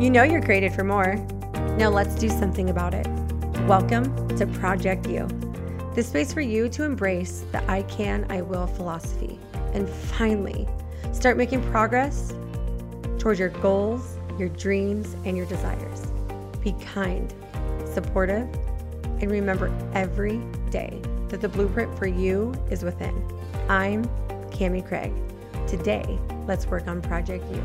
You know you're created for more. Now let's do something about it. Welcome to Project You, the space for you to embrace the I can, I will philosophy and finally start making progress towards your goals, your dreams, and your desires. Be kind, supportive, and remember every day that the blueprint for you is within. I'm Cami Craig. Today, let's work on Project You.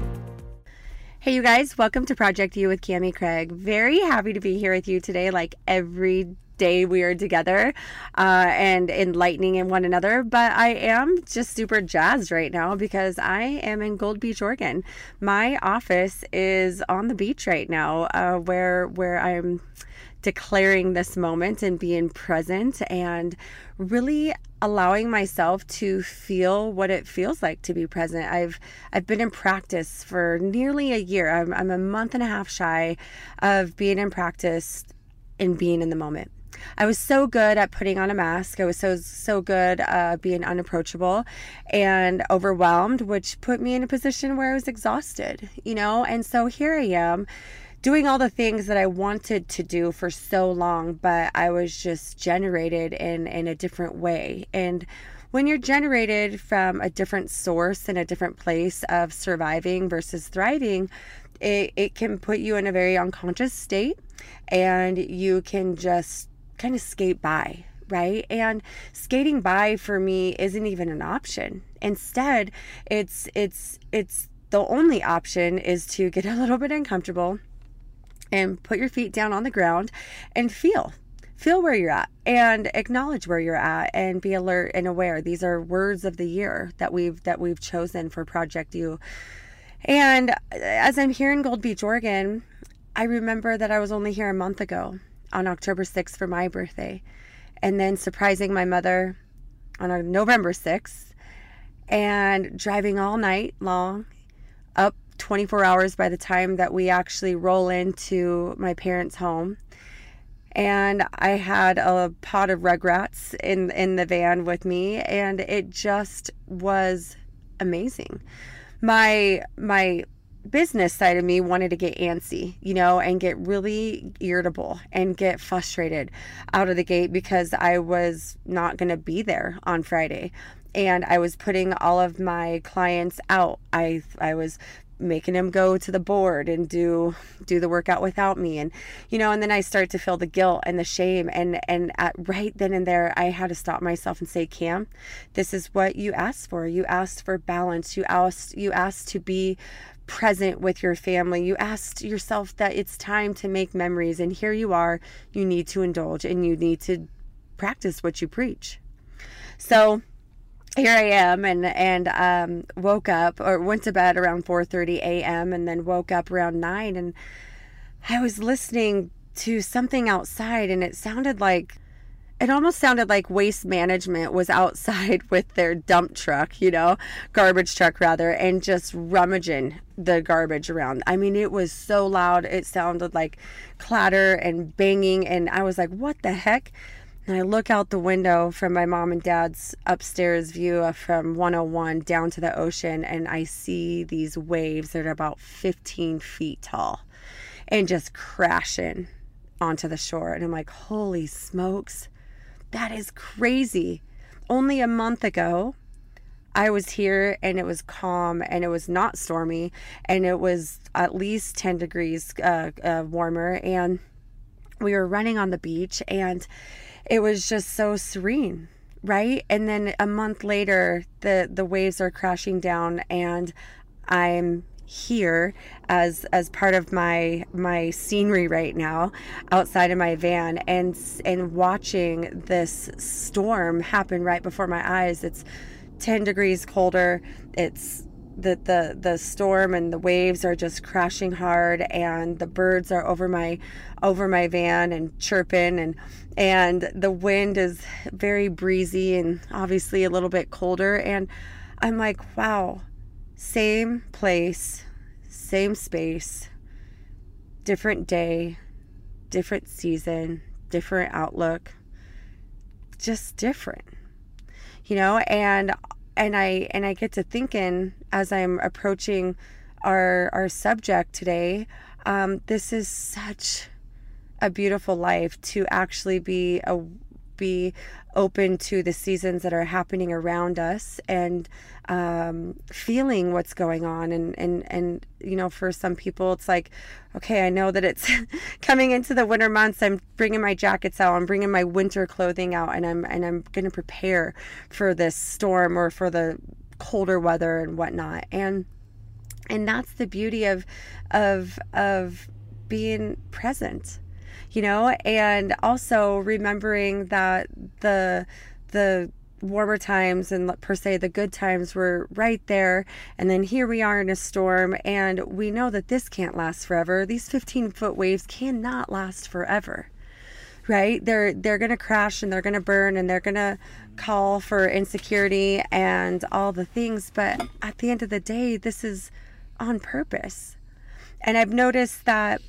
Hey, you guys, welcome to Project You with Cami Craig. Very happy to be here with you today, like every day we are together uh, and enlightening in one another. But I am just super jazzed right now because I am in Gold Beach, Oregon. My office is on the beach right now, uh, where where I'm declaring this moment and being present and really allowing myself to feel what it feels like to be present. I've I've been in practice for nearly a year. I'm, I'm a month and a half shy of being in practice and being in the moment. I was so good at putting on a mask. I was so so good uh, being unapproachable and overwhelmed, which put me in a position where I was exhausted. You know, and so here I am doing all the things that I wanted to do for so long, but I was just generated in in a different way. And when you're generated from a different source and a different place of surviving versus thriving, it, it can put you in a very unconscious state and you can just kind of skate by right? And skating by for me isn't even an option. Instead, it's it's it's the only option is to get a little bit uncomfortable and put your feet down on the ground and feel. Feel where you're at and acknowledge where you're at and be alert and aware. These are words of the year that we've that we've chosen for project you. And as i'm here in gold beach oregon i remember that i was only here a month ago on october 6th for my birthday. And then surprising my mother on november 6th and driving all night long up 24 hours by the time that we actually roll into my parents' home. And I had a pot of Rugrats in in the van with me, and it just was amazing. My my business side of me wanted to get antsy, you know, and get really irritable and get frustrated out of the gate because I was not going to be there on Friday and I was putting all of my clients out. I I was making him go to the board and do do the workout without me. And you know and then i start to feel the guilt and the shame. And and at right then and there i had to stop myself and say cam this is what you asked for. You asked for balance. You asked you asked to be present with your family. You asked yourself that it's time to make memories. And here you are. You need to indulge and you need to practice what you preach. So here I am and and um, woke up or went to bed around 4:30 a.m. and then woke up around 9 and I was listening to something outside and it sounded like it almost sounded like waste management was outside with their dump truck, you know, garbage truck rather, and just rummaging the garbage around. I mean, it was so loud. It sounded like clatter and banging. And I was like, what the heck? And I look out the window from my mom and dad's upstairs view from 101 down to the ocean, and I see these waves that are about 15 feet tall and just crashing onto the shore. And I'm like, holy smokes, that is crazy. Only a month ago, I was here and it was calm and it was not stormy and it was at least 10 degrees uh, uh, warmer. And we were running on the beach and it was just so serene right? And then a month later the the waves are crashing down and i'm here as as part of my my scenery right now outside of my van and and watching this storm happen right before my eyes. It's 10 degrees colder. It's the, the the storm and the waves are just crashing hard and the birds are over my over my van and chirping and and the wind is very breezy and obviously a little bit colder. And I'm like wow same place same space different day different season different outlook just different you know? And and I and I get to thinking as I'm approaching our our subject today, um, this is such a beautiful life to actually be a be open to the seasons that are happening around us and um, feeling what's going on. And and and you know for some people it's like okay i know that it's coming into the winter months. I'm bringing my jackets out. I'm bringing my winter clothing out and i'm and i'm going to prepare for this storm or for the colder weather and whatnot. And and that's the beauty of of of being present you know? And also remembering that the the warmer times and per se the good times were right there. And then here we are in a storm and we know that this can't last forever. These 15 foot waves cannot last forever right? They're they're going to crash and they're going to burn and they're going to call for insecurity and all the things but at the end of the day this is on purpose. And i've noticed that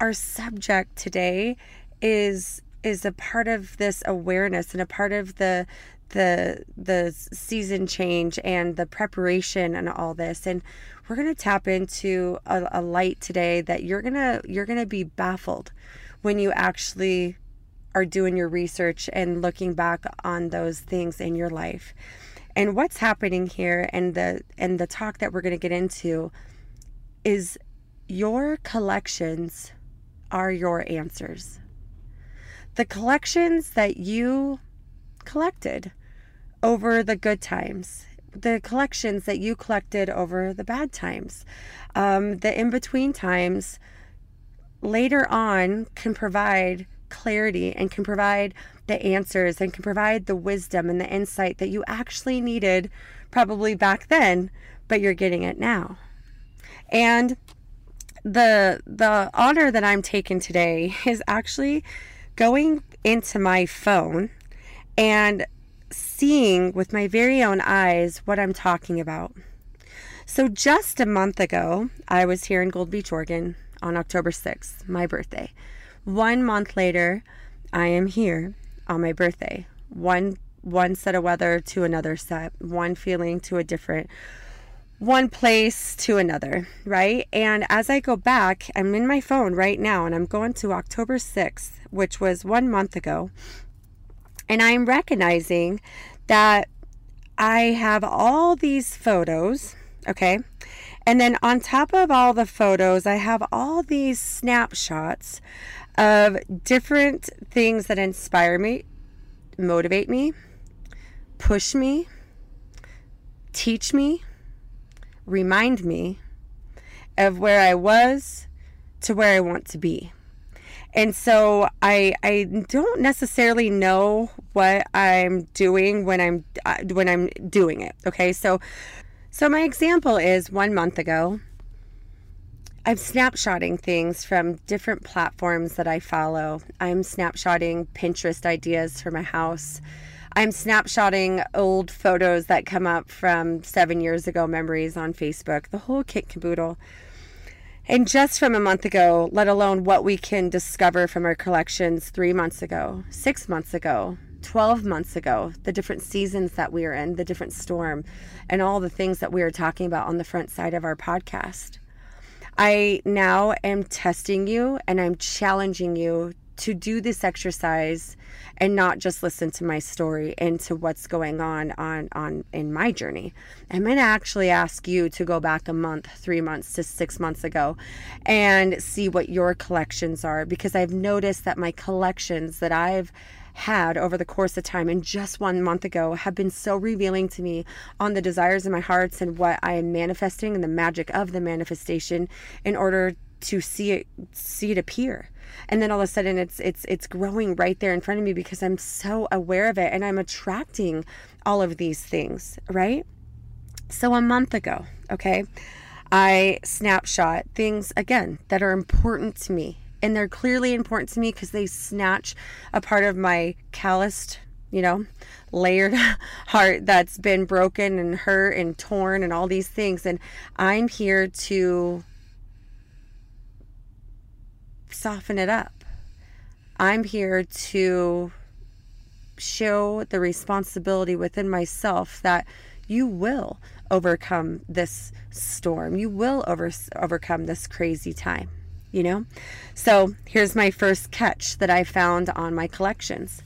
our subject today is is a part of this awareness and a part of the the the season change and the preparation and all this. And we're going to tap into a, a, light today that you're going to you're going to be baffled when you actually are doing your research and looking back on those things in your life. And what's happening here and the and the talk that we're going to get into is your collections are your answers the collections that you collected over the good times, the collections that you collected over the bad times, um, the in between times later on can provide clarity and can provide the answers and can provide the wisdom and the insight that you actually needed probably back then, but you're getting it now. And the the honor that I'm taking today is actually going into my phone and seeing with my very own eyes what I'm talking about. So, just a month ago, I was here in Gold Beach, Oregon on October 6th, my birthday. One month later, I am here on my birthday. One one set of weather to another set, one feeling to a different one place to another, right? And as I go back, I'm in my phone right now and I'm going to October 6th, which was one month ago. And I'm recognizing that I have all these photos, okay? And then on top of all the photos, I have all these snapshots of different things that inspire me, motivate me, push me, teach me, remind me of where I was to where I want to be. And so I I don't necessarily know what I'm doing when I'm uh, when I'm doing it. Okay? So so my example is 1 month ago I'm snapshotting things from different platforms that I follow. I'm snapshotting Pinterest ideas for my house. I'm snapshotting old photos that come up from seven years ago, memories on Facebook, the whole kit caboodle. And just from a month ago, let alone what we can discover from our collections three months ago, six months ago, 12 months ago, the different seasons that we are in, the different storm, and all the things that we are talking about on the front side of our podcast. I now am testing you and I'm challenging you to do this exercise and not just listen to my story and to what's going on on on in my journey. I'm going to actually ask you to go back a month three months to six months ago and see what your collections are because i've noticed that my collections that i've had over the course of time and just one month ago have been so revealing to me on the desires in my hearts and what I am manifesting and the magic of the manifestation in order to see it see it appear and then all of a sudden it's it's it's growing right there in front of me because I'm so aware of it and I'm attracting all of these things, right? So a month ago, okay, I snapshot things again that are important to me. And they're clearly important to me because they snatch a part of my calloused, you know, layered heart that's been broken and hurt and torn and all these things. And I'm here to soften it up. I'm here to show the responsibility within myself that You will overcome this storm. You will over, overcome this crazy time, you know? So here's my first catch that I found on my collections.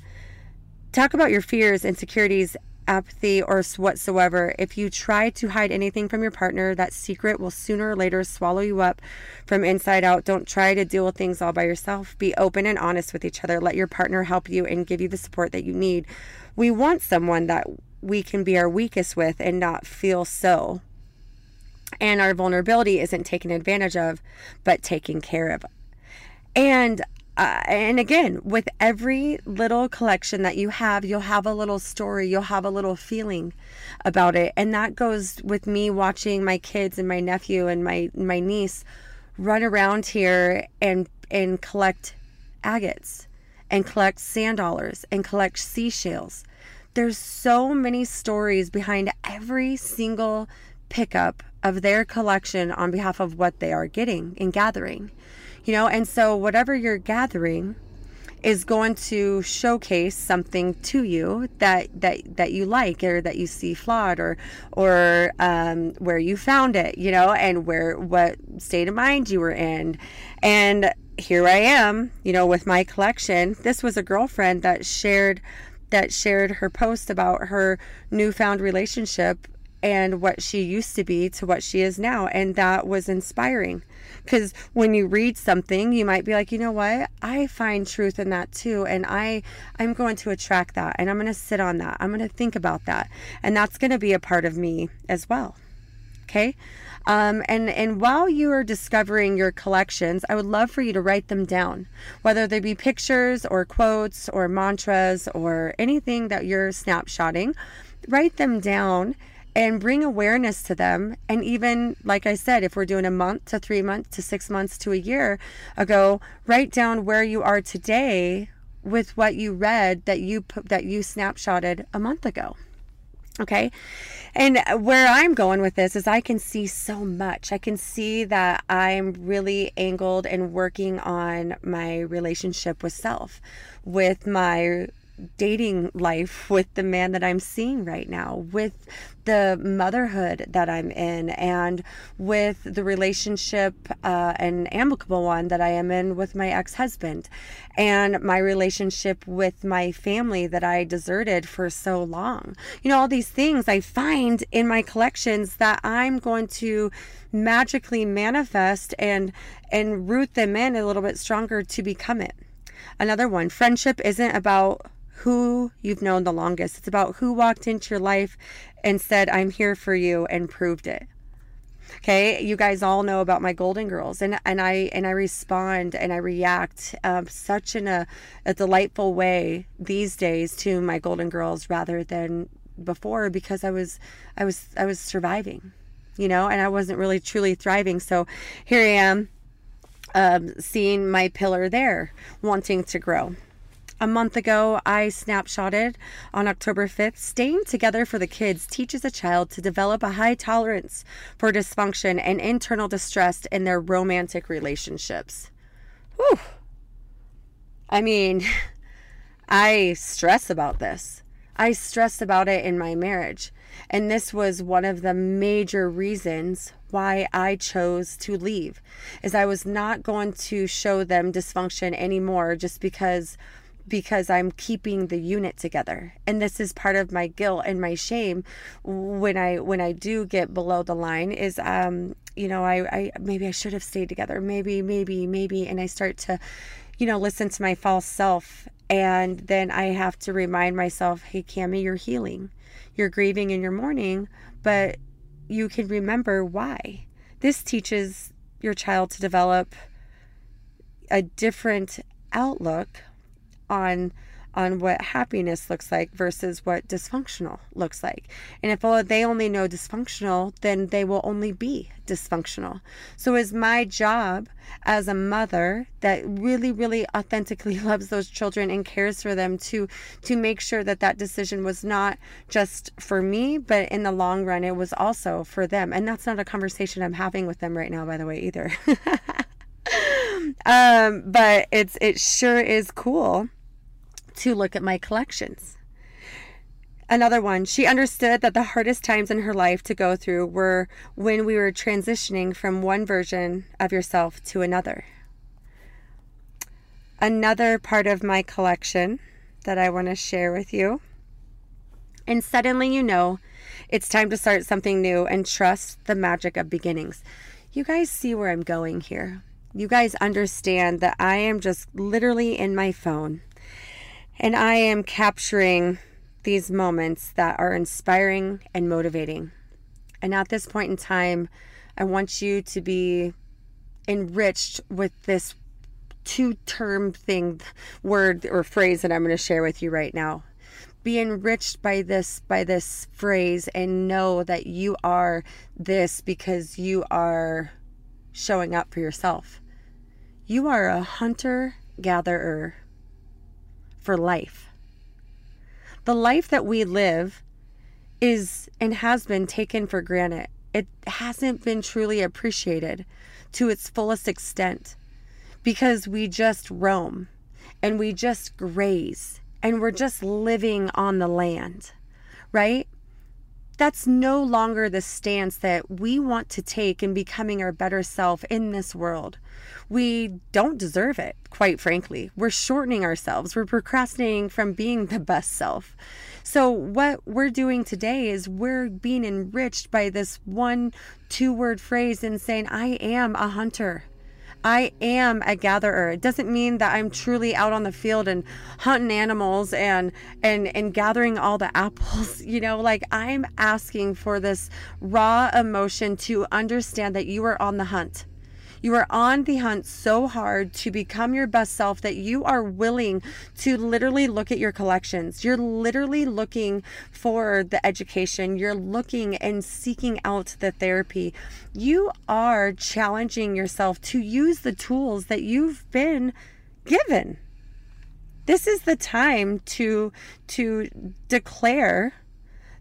Talk about your fears, insecurities, apathy, or whatsoever. If you try to hide anything from your partner, that secret will sooner or later swallow you up from inside out. Don't try to deal with things all by yourself. Be open and honest with each other. Let your partner help you and give you the support that you need. We want someone that we can be our weakest with and not feel so. And our vulnerability isn't taken advantage of, but taken care of. And uh, and again, with every little collection that you have, you'll have a little story, you'll have a little feeling about it. And that goes with me watching my kids and my nephew and my my niece run around here and and collect agates and collect sand dollars and collect seashells. There's so many stories behind every single pickup of their collection on behalf of what they are getting and gathering you know and so whatever you're gathering is going to showcase something to you that that that you like or that you see flawed or or um, where you found it you know and where what state of mind you were in. And here I am you know with my collection. This was a girlfriend that shared that shared her post about her newfound relationship and what she used to be to what she is now and that was inspiring. Because when you read something you might be like you know what? I find truth in that too and i i'm going to attract that and i'm going to sit on that. I'm going to think about that. And that's going to be a part of me as well okay? Um, and and while you are discovering your collections i would love for you to write them down whether they be pictures or quotes or mantras or anything that you're snapshotting. Write them down and bring awareness to them. And even, like I said, if we're doing a month to three months to six months to a year ago, write down where you are today with what you read that you that you snapshotted a month ago. Okay. And where I'm going with this is I can see so much. I can see that I'm really angled and working on my relationship with self, with my dating life with the man that I'm seeing right now, with the motherhood that I'm in, and with the relationship, uh, an amicable one that I am in with my ex husband, and my relationship with my family that I deserted for so long. You know, all these things I find in my collections that I'm going to magically manifest and and root them in a little bit stronger to become it. Another one, friendship isn't about who you've known the longest. It's about who walked into your life and said, I'm here for you and proved it. Okay, you guys all know about my Golden Girls, and and I and I respond and I react um, such in a, a delightful way these days to my Golden Girls rather than before because I was I was I was surviving, you know, and I wasn't really truly thriving. So here I am, um, seeing my pillar there, wanting to grow a month ago, I snapshotted on October 5th staying together for the kids teaches a child to develop a high tolerance for dysfunction and internal distress in their romantic relationships. Whew. I mean, I stress about this. I stress about it in my marriage. And this was one of the major reasons why I chose to leave. Is I was not going to show them dysfunction anymore just because because I'm keeping the unit together. And this is part of my guilt and my shame when I when I do get below the line is um you know I I maybe I should have stayed together. Maybe maybe maybe and I start to you know listen to my false self and then I have to remind myself, "Hey Cami, you're healing. You're grieving and you're mourning, but you can remember why." This teaches your child to develop a different outlook on on what happiness looks like versus what dysfunctional looks like. And if they only know dysfunctional, then they will only be dysfunctional. So is my job as a mother that really really authentically loves those children and cares for them to to make sure that that decision was not just for me, but in the long run it was also for them. And that's not a conversation I'm having with them right now by the way either. um but it's it sure is cool to look at my collections. Another one, she understood that the hardest times in her life to go through were when we were transitioning from one version of yourself to another. Another part of my collection that I want to share with you. And suddenly you know it's time to start something new and trust the magic of beginnings. You guys see where I'm going here. You guys understand that I am just literally in my phone and I am capturing these moments that are inspiring and motivating. And at this point in time, I want you to be enriched with this two term thing, word or phrase that I'm going to share with you right now. Be enriched by this by this phrase and know that you are this because you are showing up for yourself. You are a hunter gatherer for life. The life that we live is and has been taken for granted. It hasn't been truly appreciated to its fullest extent because we just roam and we just graze and we're just living on the land, right? That's no longer the stance that we want to take in becoming our better self in this world we don't deserve it, quite frankly. We're shortening ourselves, we're procrastinating from being the best self. So, what we're doing today is we're being enriched by this one, two word phrase and saying, I am a hunter. I am a gatherer. It doesn't mean that I'm truly out on the field and hunting animals and and and gathering all the apples. You know, like I'm asking for this raw emotion to understand that you are on the hunt. You are on the hunt so hard to become your best self that you are willing to literally look at your collections. You're literally looking for the education. You're looking and seeking out the therapy. You are challenging yourself to use the tools that you've been given. This is the time to to declare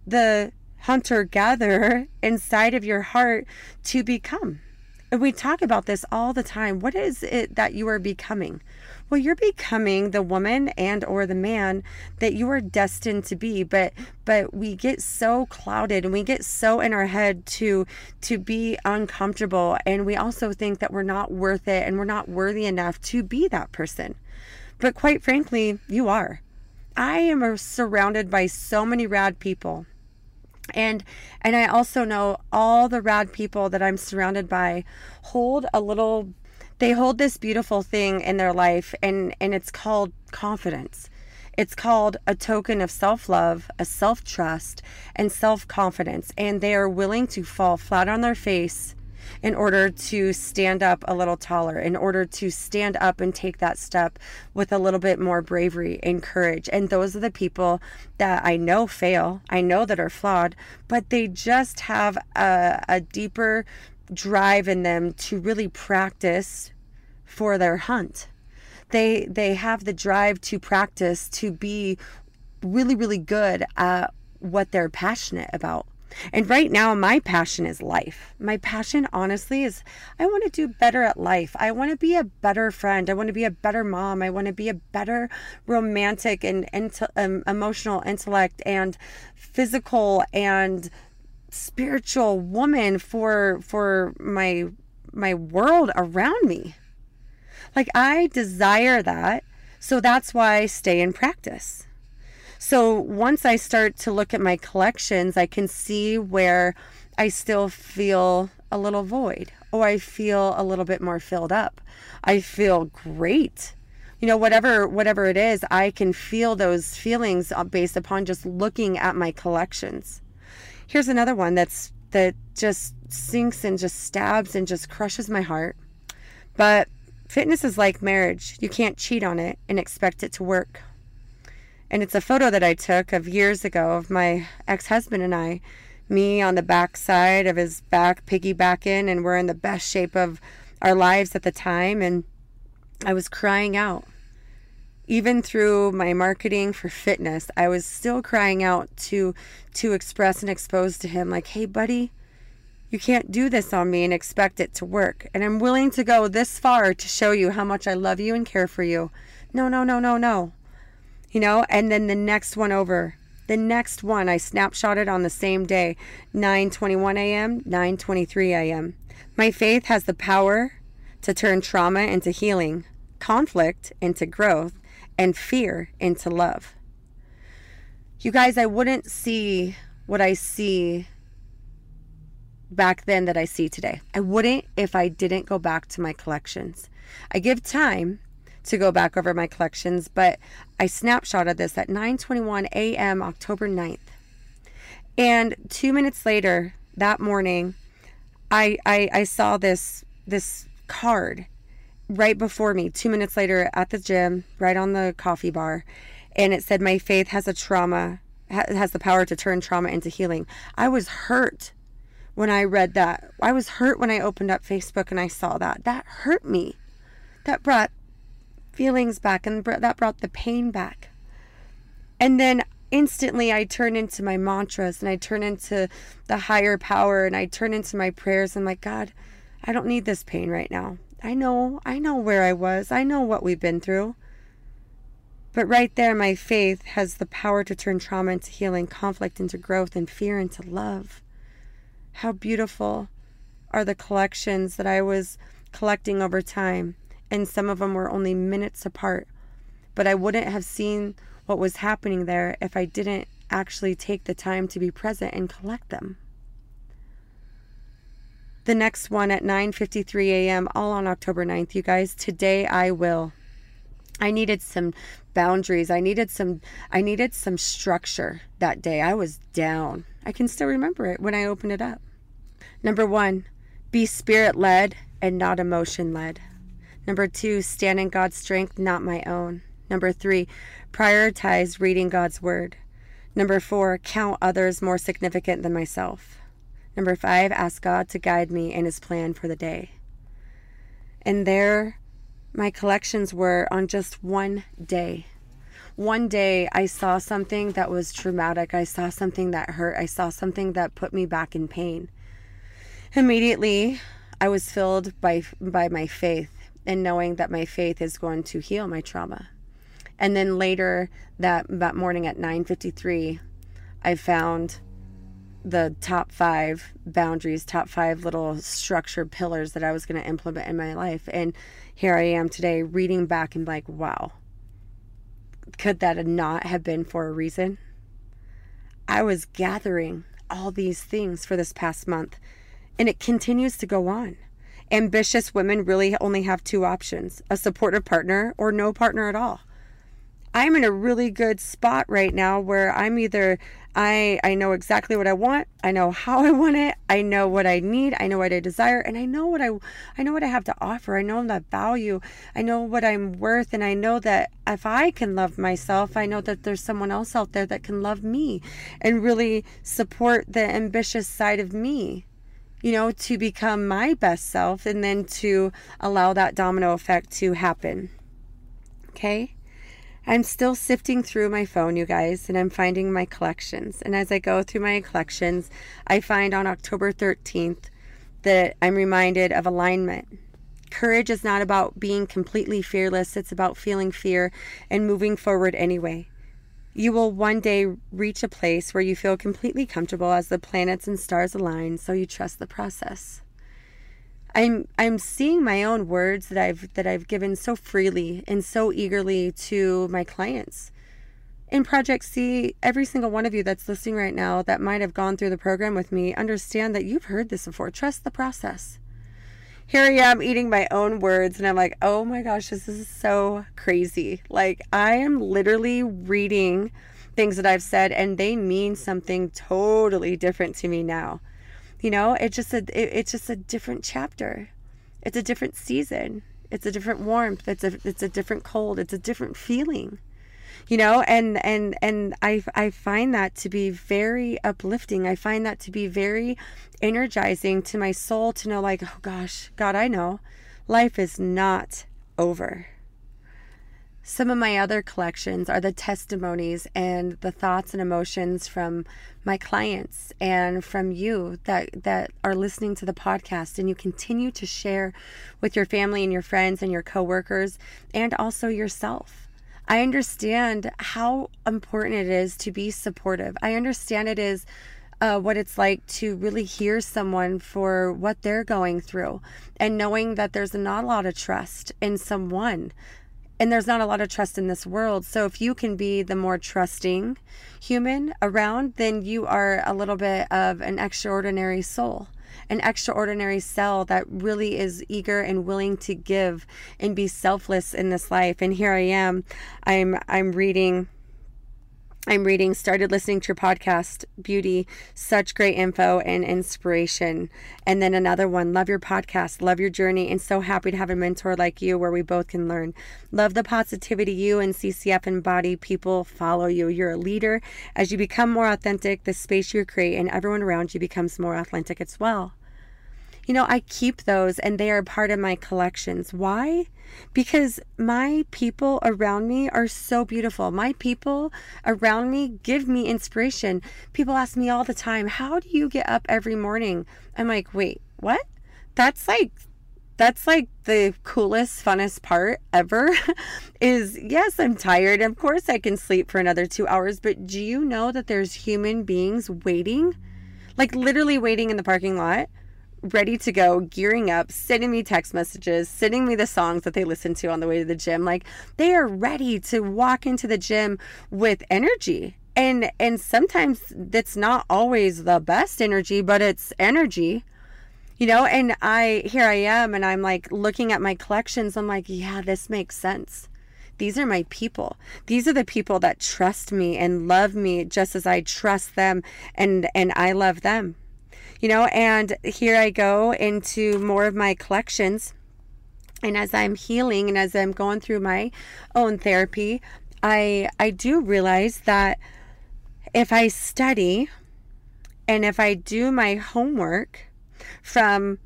the hunter gatherer inside of your heart to become we talk about this all the time. What is it that you are becoming? Well, you're becoming the woman and or the man that you are destined to be, but but we get so clouded and we get so in our head to to be uncomfortable and we also think that we're not worth it and we're not worthy enough to be that person. But quite frankly, you are. I am uh, surrounded by so many rad people and and i also know all the rad people that i'm surrounded by hold a little they hold this beautiful thing in their life and and it's called confidence. It's called a token of self-love a self-trust and self-confidence. And they are willing to fall flat on their face in order to stand up a little taller, in order to stand up and take that step with a little bit more bravery and courage. And those are the people that I know fail, I know that are flawed, but they just have a, a deeper drive in them to really practice for their hunt. They they have the drive to practice to be really really good at what they're passionate about. And right now, my passion is life. My passion, honestly, is I want to do better at life. I want to be a better friend. I want to be a better mom. I want to be a better romantic and, and um, emotional intellect and physical and spiritual woman for for my my world around me. Like I desire that. So that's why I stay in practice. So once I start to look at my collections, I can see where I still feel a little void or I feel a little bit more filled up. I feel great. You know, whatever whatever it is, I can feel those feelings uh, based upon just looking at my collections. Here's another one that's that just sinks and just stabs and just crushes my heart. But fitness is like marriage. You can't cheat on it and expect it to work. And it's a photo that I took of years ago of my ex husband and I, me on the back side of his back, piggybacking, and we're in the best shape of our lives at the time. And I was crying out. Even through my marketing for fitness, I was still crying out to to express and expose to him like, "Hey buddy, you can't do this on me and expect it to work. And I'm willing to go this far to show you how much I love you and care for you. No, no, no, no, no you know, and then the next one over. The next one I snapshotted on the same day, 9:21 a.m., 9:23 a.m. My faith has the power to turn trauma into healing, conflict into growth, and fear into love. You guys, I wouldn't see what I see back then that I see today. I wouldn't if I didn't go back to my collections. I give time to go back over my collections, but I snapshotted this at 9:21 a.m. October 9th. And 2 minutes later that morning, I, I I saw this this card right before me 2 minutes later at the gym, right on the coffee bar, and it said my faith has a trauma has the power to turn trauma into healing. I was hurt when I read that. I was hurt when I opened up Facebook and I saw that. That hurt me. That brought feelings back and that brought the pain back. And then instantly I turn into my mantras and I turn into the higher power and I turn into my prayers. I'm like, God, I don't need this pain right now. I know, I know where I was. I know what we've been through. But right there, my faith has the power to turn trauma into healing, conflict into growth, and fear into love. How beautiful are the collections that I was collecting over time, and some of them were only minutes apart. But I wouldn't have seen what was happening there if I didn't actually take the time to be present and collect them. The next one at 9:53 a.m. all on October 9th, you guys. Today I will. I needed some boundaries. I needed some I needed some structure that day. I was down. I can still remember it when I opened it up. Number 1, be spirit led and not emotion led. Number 2, stand in God's strength, not my own. Number 3, prioritize reading God's word. Number 4, count others more significant than myself. Number 5, ask God to guide me in his plan for the day. And there my collections were on just one day. One day I saw something that was traumatic. I saw something that hurt. I saw something that put me back in pain. Immediately, I was filled by by my faith and knowing that my faith is going to heal my trauma. And then later that that morning at 9:53, I found the top five boundaries, top five little structured pillars that I was going to implement in my life. And here I am today reading back and like, wow, could that not have been for a reason? I was gathering all these things for this past month, and it continues to go on. Ambitious women really only have two options a supportive partner or no partner at all. I'm in a really good spot right now where I'm either I I know exactly what I want, I know how I want it, I know what I need, I know what I desire, and I know what I I know what I have to offer. I know that value. I know what I'm worth and I know that if I can love myself, I know that there's someone else out there that can love me and really support the ambitious side of me you know, to become my best self and then to allow that domino effect to happen. Okay? I'm still sifting through my phone, you guys, and I'm finding my collections. And as I go through my collections, I find on October 13th that I'm reminded of alignment. Courage is not about being completely fearless, it's about feeling fear and moving forward anyway. You will one day reach a place where you feel completely comfortable as the planets and stars align, so you trust the process. I'm I'm seeing my own words that I've that I've given so freely and so eagerly to my clients. In Project C, every single one of you that's listening right now that might have gone through the program with me, understand that you've heard this before. Trust the process. Here I am eating my own words, and I'm like, oh my gosh, this is so crazy. Like, I am literally reading things that I've said, and they mean something totally different to me now. You know, it's just a it, it's just a different chapter. It's a different season. It's a different warmth. It's a it's a different cold. It's a different feeling. You know, and and and I I find that to be very uplifting. I find that to be very energizing to my soul to know like, oh gosh, God, I know life is not over. Some of my other collections are the testimonies and the thoughts and emotions from my clients and from you that that are listening to the podcast and you continue to share with your family and your friends and your coworkers and also yourself. I understand how important it is to be supportive. I understand it is uh, what it's like to really hear someone for what they're going through and knowing that there's not a lot of trust in someone and there's not a lot of trust in this world. So if you can be the more trusting human around, then you are a little bit of an extraordinary soul, an extraordinary cell that really is eager and willing to give and be selfless in this life. And here I am. I'm I'm reading I'm reading, started listening to your podcast, Beauty, such great info and inspiration. And then another one, love your podcast, love your journey, and so happy to have a mentor like you where we both can learn. Love the positivity you and CCF embody. People follow you. You're a leader. As you become more authentic, the space you create and everyone around you becomes more authentic as well. You know, I keep those and they are part of my collections. Why? Because my people around me are so beautiful. My people around me give me inspiration. People ask me all the time, How do you get up every morning? I'm like, Wait, what? That's like that's like the coolest, funnest part ever is yes, I'm tired. Of course, I can sleep for another two hours, but do you know that there's human beings waiting? Like literally waiting in the parking lot ready to go, gearing up, sending me text messages, sending me the songs that they listen to on the way to the gym. Like they are ready to walk into the gym with energy. And and sometimes that's not always the best energy, but it's energy. You know, and I here I am and I'm like looking at my collections. I'm like, yeah, this makes sense. These are my people. These are the people that trust me and love me just as I trust them and and I love them you know, and here I go into more of my collections. And as I'm healing and as I'm going through my own therapy, I I do realize that if I study and if I do my homework from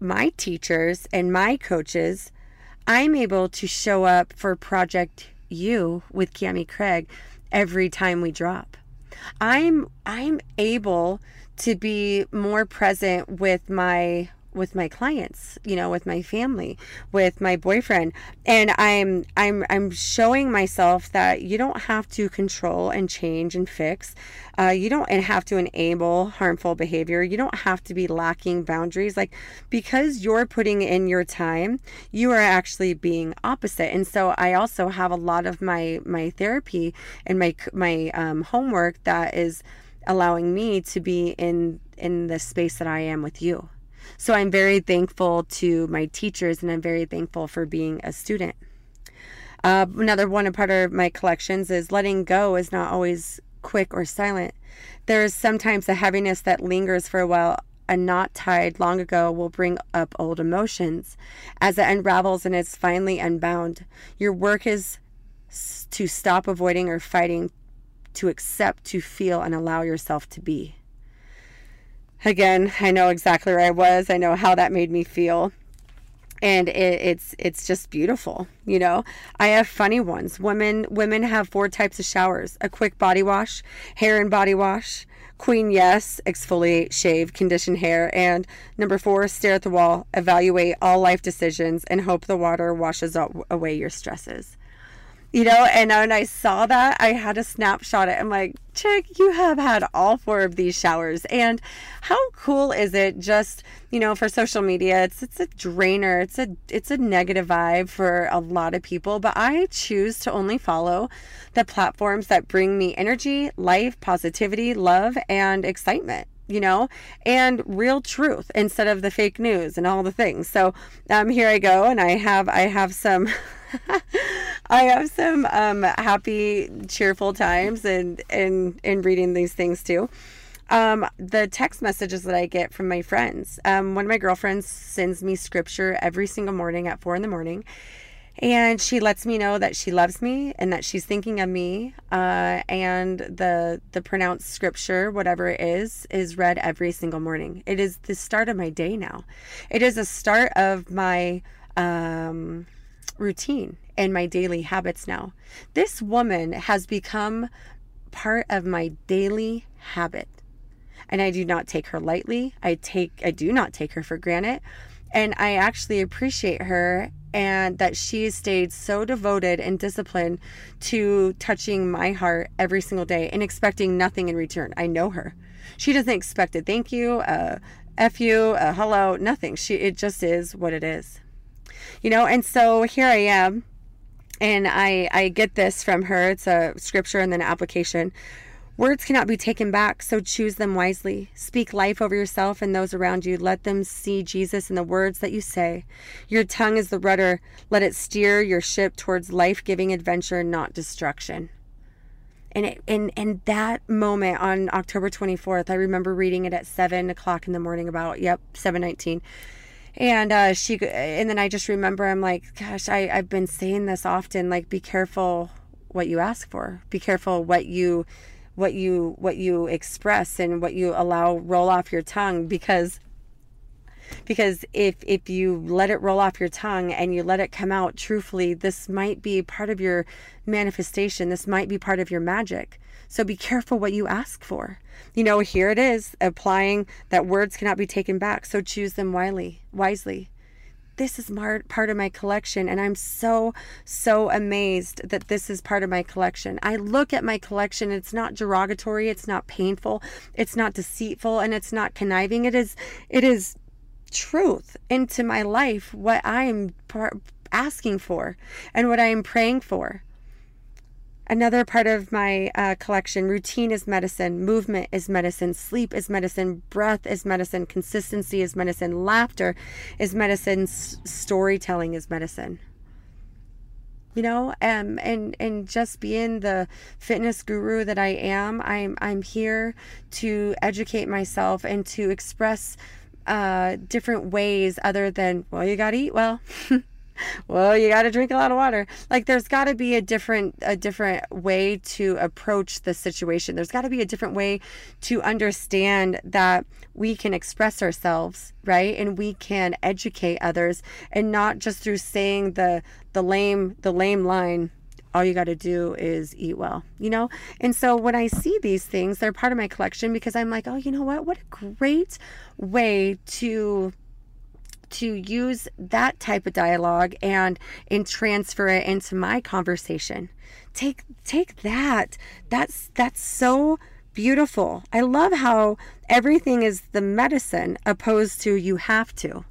my teachers and my coaches, I'm able to show up for Project You with Cami Craig every time we drop. I'm I'm able to be more present with my with my clients you know with my family with my boyfriend. And i'm i'm i'm showing myself that you don't have to control and change and fix. Uh, you don't have to enable harmful behavior. You don't have to be lacking boundaries. Like because you're putting in your time you are actually being opposite. And so i also have a lot of my my therapy and my my um, homework that is allowing me to be in in the space that I am with you. So I'm very thankful to my teachers and I'm very thankful for being a student. Uh, another one a part of my collections is letting go is not always quick or silent. There is sometimes a heaviness that lingers for a while. A knot tied long ago will bring up old emotions. As it unravels and is finally unbound, your work is to stop avoiding or fighting to accept, to feel, and allow yourself to be. Again, I know exactly where I was. I know how that made me feel. And it, it's it's just beautiful, you know. I have funny ones. Women women have four types of showers: a quick body wash, hair and body wash, queen yes, exfoliate, shave, condition hair, and number four, stare at the wall, evaluate all life decisions, and hope the water washes away your stresses you know and when i saw that i had a snapshot it i'm like chick you have had all four of these showers and how cool is it just you know for social media it's it's a drainer it's a it's a negative vibe for a lot of people but i choose to only follow the platforms that bring me energy life positivity love and excitement you know, and real truth instead of the fake news and all the things. So um, here I go, and I have I have some I have some um, happy, cheerful times and in, in, in reading these things too. Um, the text messages that I get from my friends. Um, one of my girlfriends sends me scripture every single morning at four in the morning. And she lets me know that she loves me and that she's thinking of me. Uh, and the the pronounced scripture, whatever it is, is read every single morning. It is the start of my day now. It is a start of my um, routine and my daily habits now. This woman has become part of my daily habit. And I do not take her lightly. I take I do not take her for granted. And I actually appreciate her and that she has stayed so devoted and disciplined to touching my heart every single day and expecting nothing in return. I know her. She doesn't expect a thank you, a F you, a hello, nothing. She it just is what it is. You know, and so here I am and I I get this from her. It's a scripture and then application. Words cannot be taken back, so choose them wisely. Speak life over yourself and those around you. Let them see Jesus in the words that you say. Your tongue is the rudder. Let it steer your ship towards life giving adventure, not destruction. And, it, and, and that moment on October 24th, I remember reading it at 7 o'clock in the morning, about, yep, 719 and uh, she and then i just remember i'm like gosh I, i've been saying this often like be careful what you ask for. Be careful what you what you what you express and what you allow roll off your tongue because because if if you let it roll off your tongue and you let it come out truthfully this might be part of your manifestation. This might be part of your magic so be careful what you ask for. You know here it is applying that words cannot be taken back. So choose them wisely wisely. This is part of my collection and i'm so so amazed that this is part of my collection. I look at my collection it's not derogatory it's not painful it's not deceitful and it's not conniving. It is it is truth into my life what i am asking for and what i am praying for Another part of my uh, collection routine is medicine, movement is medicine, sleep is medicine, breath is medicine, consistency is medicine, laughter is medicine, s- storytelling is medicine. You know, um, and and just being the fitness guru that I am, I'm I'm here to educate myself and to express uh, different ways other than well, you got to eat well. well you got to drink a lot of water like there's got to be a different a different way to approach the situation there's got to be a different way to understand that we can express ourselves right and we can educate others and not just through saying the the lame the lame line all you got to do is eat well, you know? And so when I see these things, they're part of my collection because I'm like, oh, you know what? What a great way to to use that type of dialogue and and transfer it into my conversation. Take take that. That's that's so beautiful. I love how everything is the medicine opposed to you have to.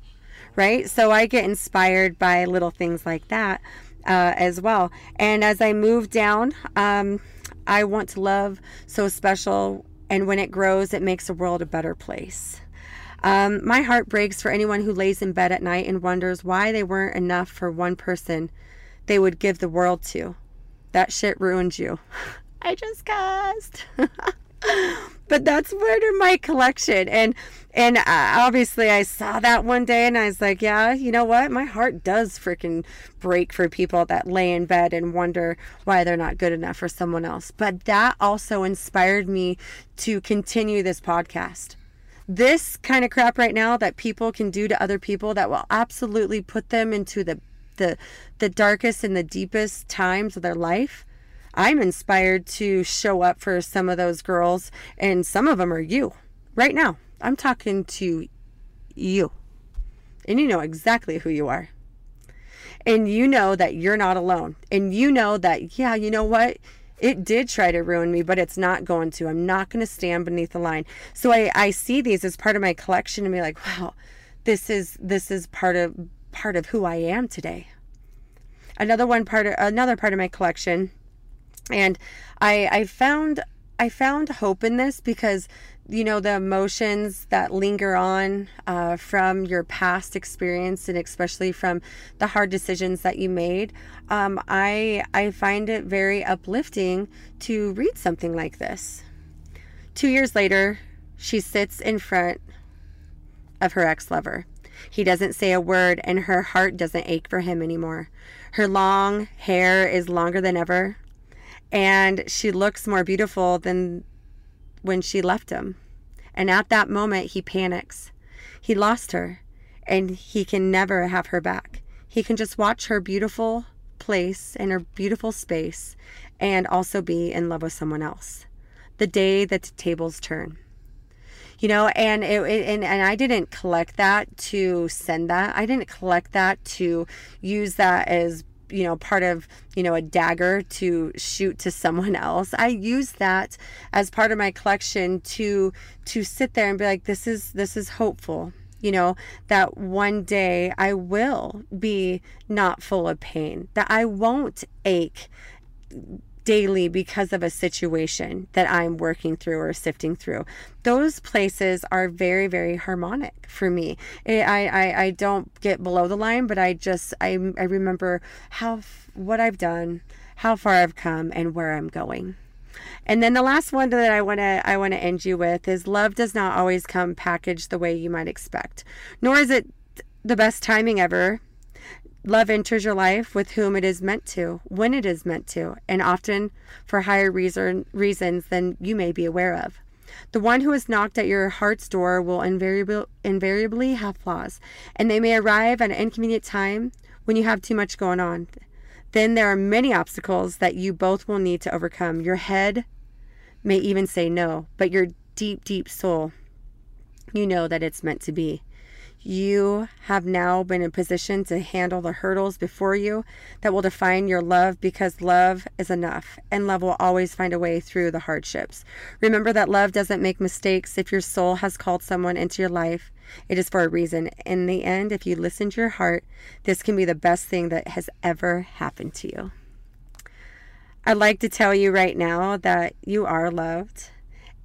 Right? So I get inspired by little things like that uh, as well. And as I move down, um, I want to love so special. And when it grows, it makes the world a better place. Um, my heart breaks for anyone who lays in bed at night and wonders why they weren't enough for one person they would give the world to. That shit ruined you. I just cussed. but that's part of my collection and and uh, obviously i saw that one day and i was like yeah you know what my heart does freaking break for people that lay in bed and wonder why they're not good enough for someone else but that also inspired me to continue this podcast this kind of crap right now that people can do to other people that will absolutely put them into the the the darkest and the deepest times of their life. I'm inspired to show up for some of those girls and some of them are you. Right now i'm talking to you. And you know exactly who you are. And you know that you're not alone. And you know that yeah you know what it did try to ruin me, but it's not going to. I'm not going to stand beneath the line. So I, I see these as part of my collection and be like, wow, this is this is part of part of who I am today. Another one part of another part of my collection, and I I found I found hope in this because you know the emotions that linger on uh, from your past experience and especially from the hard decisions that you made um, i i find it very uplifting to read something like this. Two years later she sits in front of her ex-lover. He doesn't say a word and her heart doesn't ache for him anymore. Her long hair is longer than ever and she looks more beautiful than when she left him. And at that moment, he panics. He lost her, and he can never have her back. He can just watch her beautiful place and her beautiful space and also be in love with someone else. The day that the tables turn. you know and it, it, and and I didn't collect that to send that I didn't collect that to use that as you know part of you know a dagger to shoot to someone else. I use that as part of my collection to to sit there and be like this is this is hopeful you know that one day i will be not full of pain that i won't ache daily because of a situation that I'm working through or sifting through. Those places are very, very harmonic for me. I, I, I don't get below the line, but I just, I, I remember how, what I've done, how far I've come, and where I'm going. And then the last one that I want to I want to end you with is love does not always come packaged the way you might expect. Nor is it the best timing ever Love enters your life with whom it is meant to, when it is meant to, and often for higher reason, reasons than you may be aware of. The one who has knocked at your heart's door will invariably, invariably have flaws, and they may arrive at an inconvenient time when you have too much going on. Then there are many obstacles that you both will need to overcome. Your head may even say no, but your deep, deep soul, you know that it's meant to be. You have now been in position to handle the hurdles before you that will define your love because love is enough and love will always find a way through the hardships. Remember that love doesn't make mistakes. If your soul has called someone into your life, it is for a reason. In the end, if you listen to your heart, this can be the best thing that has ever happened to you. I'd like to tell you right now that you are loved.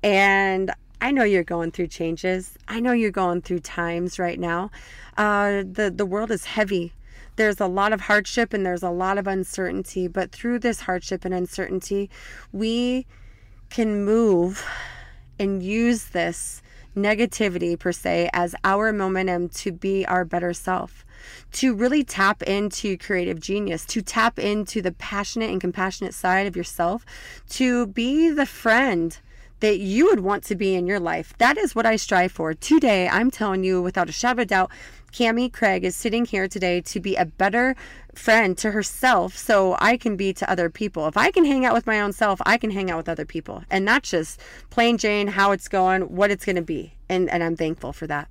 And I know you're going through changes. I know you're going through times right now. Uh, the the world is heavy. There's a lot of hardship and there's a lot of uncertainty. But through this hardship and uncertainty, we can move and use this negativity per se as our momentum to be our better self to really tap into creative genius, to tap into the passionate and compassionate side of yourself, to be the friend that you would want to be in your life. That is what I strive for. Today, I'm telling you without a shadow of doubt, Cami Craig is sitting here today to be a better friend to herself so I can be to other people. If I can hang out with my own self, I can hang out with other people. And not just plain Jane, how it's going, what it's going to be. And, and I'm thankful for that.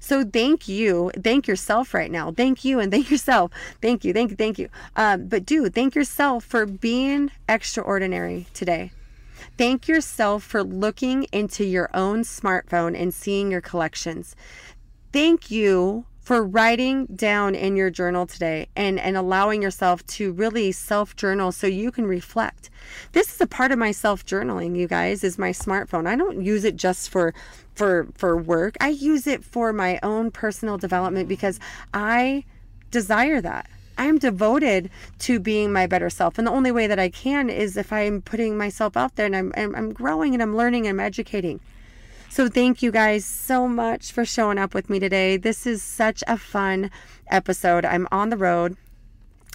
So thank you. Thank yourself right now. Thank you and thank yourself. Thank you. Thank you. Thank you. Um, but do thank yourself for being extraordinary today. Thank yourself for looking into your own smartphone and seeing your collections. Thank you for writing down in your journal today and, and allowing yourself to really self journal so you can reflect. This is a part of my self journaling, you guys, is my smartphone. I don't use it just for for for work. I use it for my own personal development because I desire that. I'm devoted to being my better self. And the only way that I can is if I'm putting myself out there and I'm, I'm, I'm growing and I'm learning and I'm educating. So thank you guys so much for showing up with me today. This is such a fun episode. I'm on the road.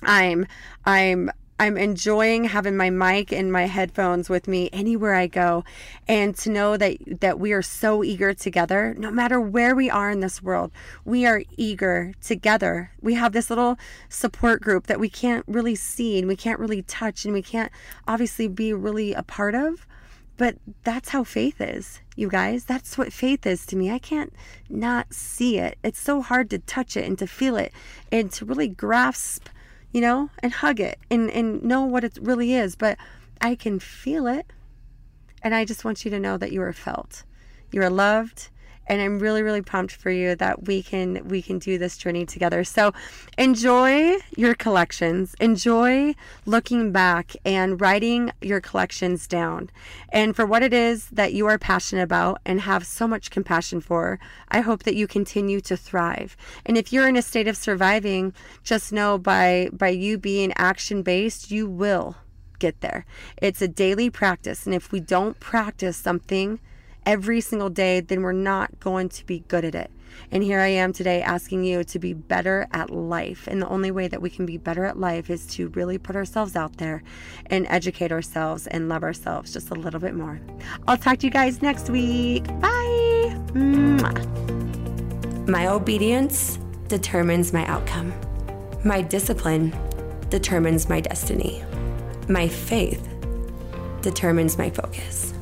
I'm I'm I'm enjoying having my mic and my headphones with me anywhere I go. And to know that that we are so eager together no matter where we are in this world we are eager together. We have this little support group that we can't really see and we can't really touch and we can't obviously be really a part of. But that's how faith is you guys. That's what faith is to me. I can't not see it. It's so hard to touch it and to feel it and to really grasp you know, and hug it and, and know what it really is. But I can feel it. And I just want you to know that you are felt. You are loved and I'm really really pumped for you that we can we can do this journey together. So enjoy your collections. Enjoy looking back and writing your collections down. And for what it is that you are passionate about and have so much compassion for, I hope that you continue to thrive. And if you're in a state of surviving, just know by by you being action based, you will get there. It's a daily practice. And if we don't practice something, every single day, then we're not going to be good at it. And here I am today asking you to be better at life. And the only way that we can be better at life is to really put ourselves out there and educate ourselves and love ourselves just a little bit more. I'll talk to you guys next week. Bye. My obedience determines my outcome. My discipline determines my destiny. My faith determines my focus.